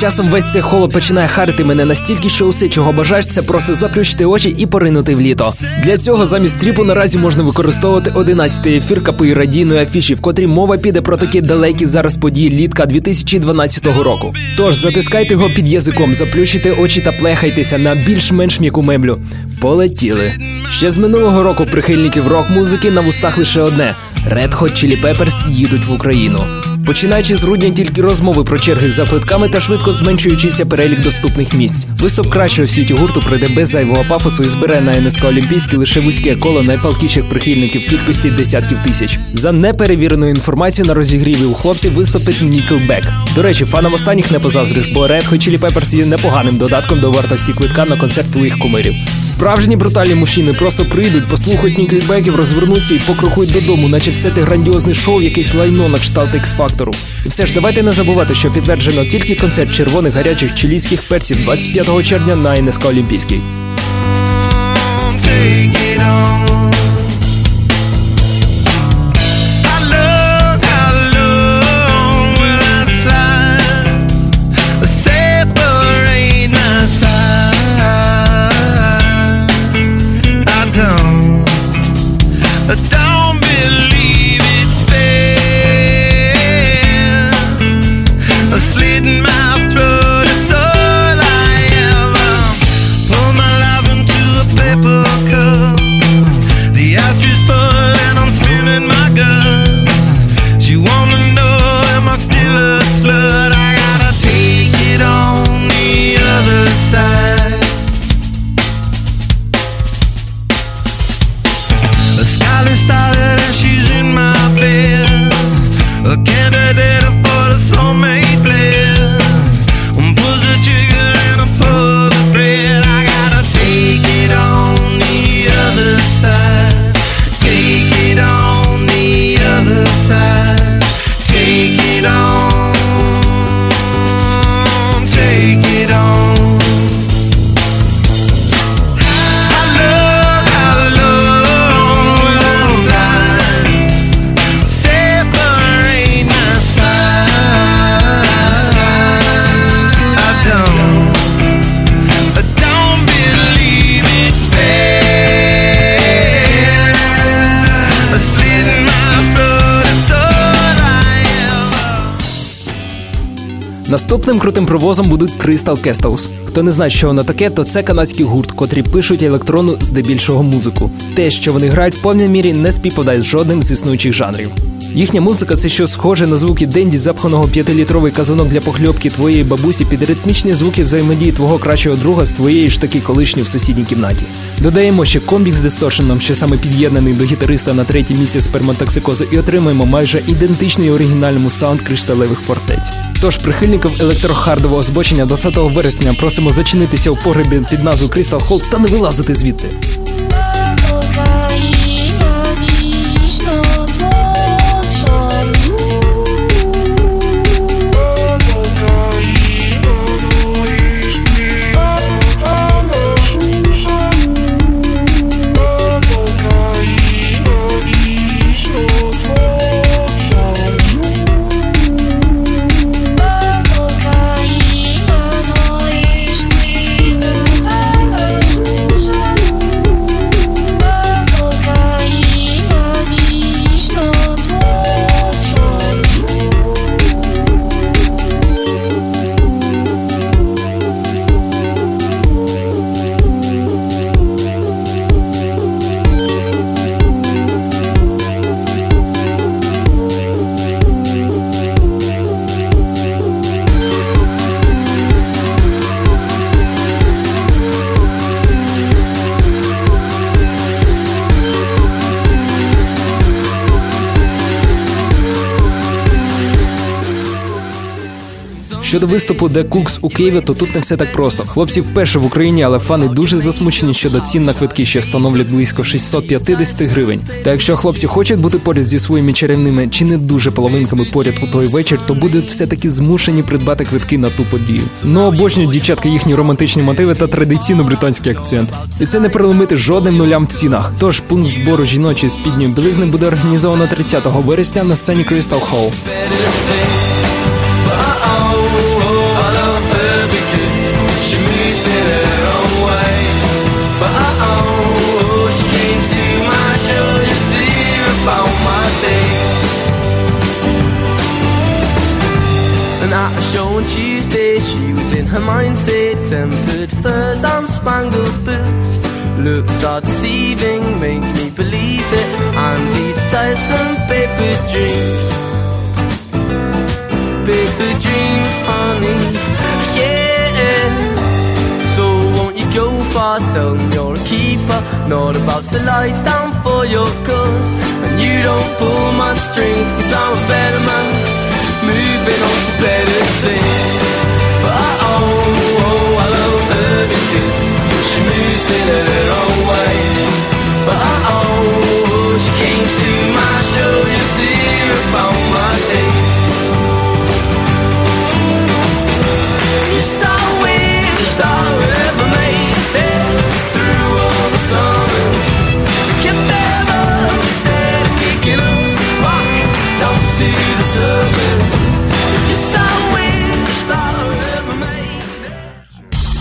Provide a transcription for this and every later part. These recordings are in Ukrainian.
Часом весь цей холод починає харити мене настільки, що усе, чого бажаєш, це просто заплющити очі і поринути в літо. Для цього замість тріпу наразі можна використовувати 11-й ефір КПІ радійної афіші, в котрій мова піде про такі далекі зараз події літка 2012 року. Тож затискайте його під язиком, заплющите очі та плехайтеся на більш-менш м'яку меблю. Полетіли. Ще з минулого року прихильників рок-музики на вустах лише одне: Red Hot Chili Peppers їдуть в Україну. Починаючи з грудня тільки розмови про черги за квитками та швидко зменшуючися перелік доступних місць. Виступ кращого світі гурту пройде без зайвого пафосу і збере на НСК Олімпійські лише вузьке коло найпалкіших прихильників кількості десятків тисяч. За неперевіреною інформацією на розігріві у хлопців виступить Nickelback. До речі, фанам останніх не позаздриш, бо Red Hot Chili Peppers є непоганим додатком до вартості квитка на концерт твоїх кумирів. Справжні брутальні мужчини просто прийдуть, послухають Nickelbackів, розвернуться і покрокують додому, наче все те грандіозне шоу, якесь лайно на кшталт X-Factor фактору. І все ж давайте не забувати, що підтверджено тільки концерт червоних гарячих чилійських перців 25 червня на НСК Олімпійський. Наступним крутим привозом будуть Crystal Castles. Хто не знає, що воно таке, то це канадський гурт, котрі пишуть електронну здебільшого музику. Те, що вони грають в повній мірі, не співпадає з жодним з існуючих жанрів. Їхня музика це що схоже на звуки денді, запханого п'ятилітровий казанок для похльопки твоєї бабусі під ритмічні звуки взаємодії твого кращого друга з твоєї ж таки колишньої в сусідній кімнаті. Додаємо ще комбік з дисторшеном, що саме під'єднаний до гітариста на третій місці сперматоксикозу, і отримаємо майже ідентичний оригінальному саунд кришталевих фортець. Тож прихильників електрохардового збочення 20 вересня просимо зачинитися у погребі під назвою Crystal Hall та не вилазити звідти. Щодо виступу The Cooks у Києві, то тут не все так просто. Хлопці вперше в Україні, але фани дуже засмучені щодо цін на квитки, що становлять близько 650 гривень. Та якщо хлопці хочуть бути поряд зі своїми чарівними чи не дуже половинками поряд у той вечір, то будуть все таки змушені придбати квитки на ту подію. Ну обожнюють дівчатка їхні романтичні мотиви та традиційно британський акцент. І це не переломити жодним нулям в цінах. Тож пункт збору жіночої спідньої білизни буде організовано 30 вересня на сцені Crystal Hall. Her mindset, tempered furs and spangled boots. Looks are deceiving, make me believe it. And these tiresome paper dreams, paper dreams, honey. Yeah. So won't you go far? Tell me you're a keeper, not about to lie down for your cause. And you don't pull my strings, cause I'm a better man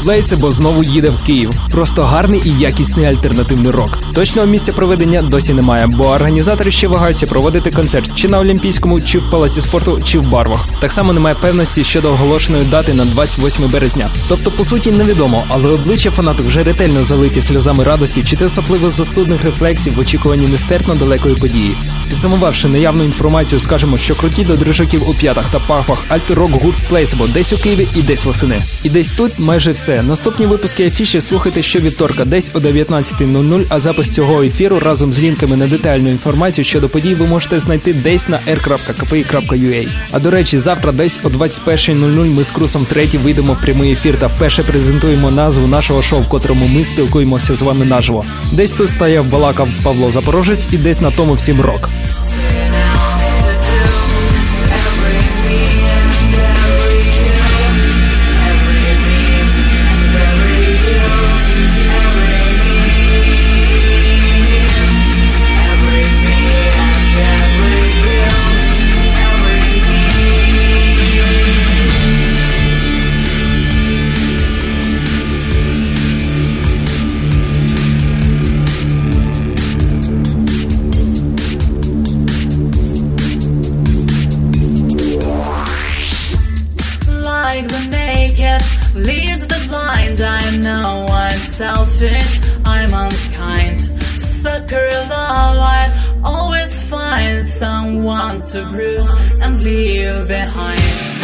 it. Плейсебо знову їде в Київ. Просто гарний і якісний альтернативний рок. Точного місця проведення досі немає, бо організатори ще вагаються проводити концерт чи на Олімпійському, чи в палаці спорту, чи в барвах. Так само немає певності щодо оголошеної дати на 28 березня. Тобто, по суті, невідомо, але обличчя фанатів вже ретельно залиті сльозами радості чи те особливо застудних рефлексів в очікуванні нестерпно далекої події. Підсумувавши наявну інформацію, скажемо, що круті до дрижаків у п'ятах та пахвах альтерок гурт Плейсебо десь у Києві і десь восени. І десь тут майже все. Наступні випуски афіші слухайте щовівторка десь о 19.00, а запис цього ефіру разом з лінками на детальну інформацію щодо подій ви можете знайти десь на r.kpi.ua. А до речі, завтра десь о 21.00 ми з Крусом третій вийдемо в прямий ефір та вперше презентуємо назву нашого шоу, в котрому ми спілкуємося з вами наживо. Десь тут стояв балакав Павло Запорожець і десь на тому всім рок. Someone to bruise and leave behind.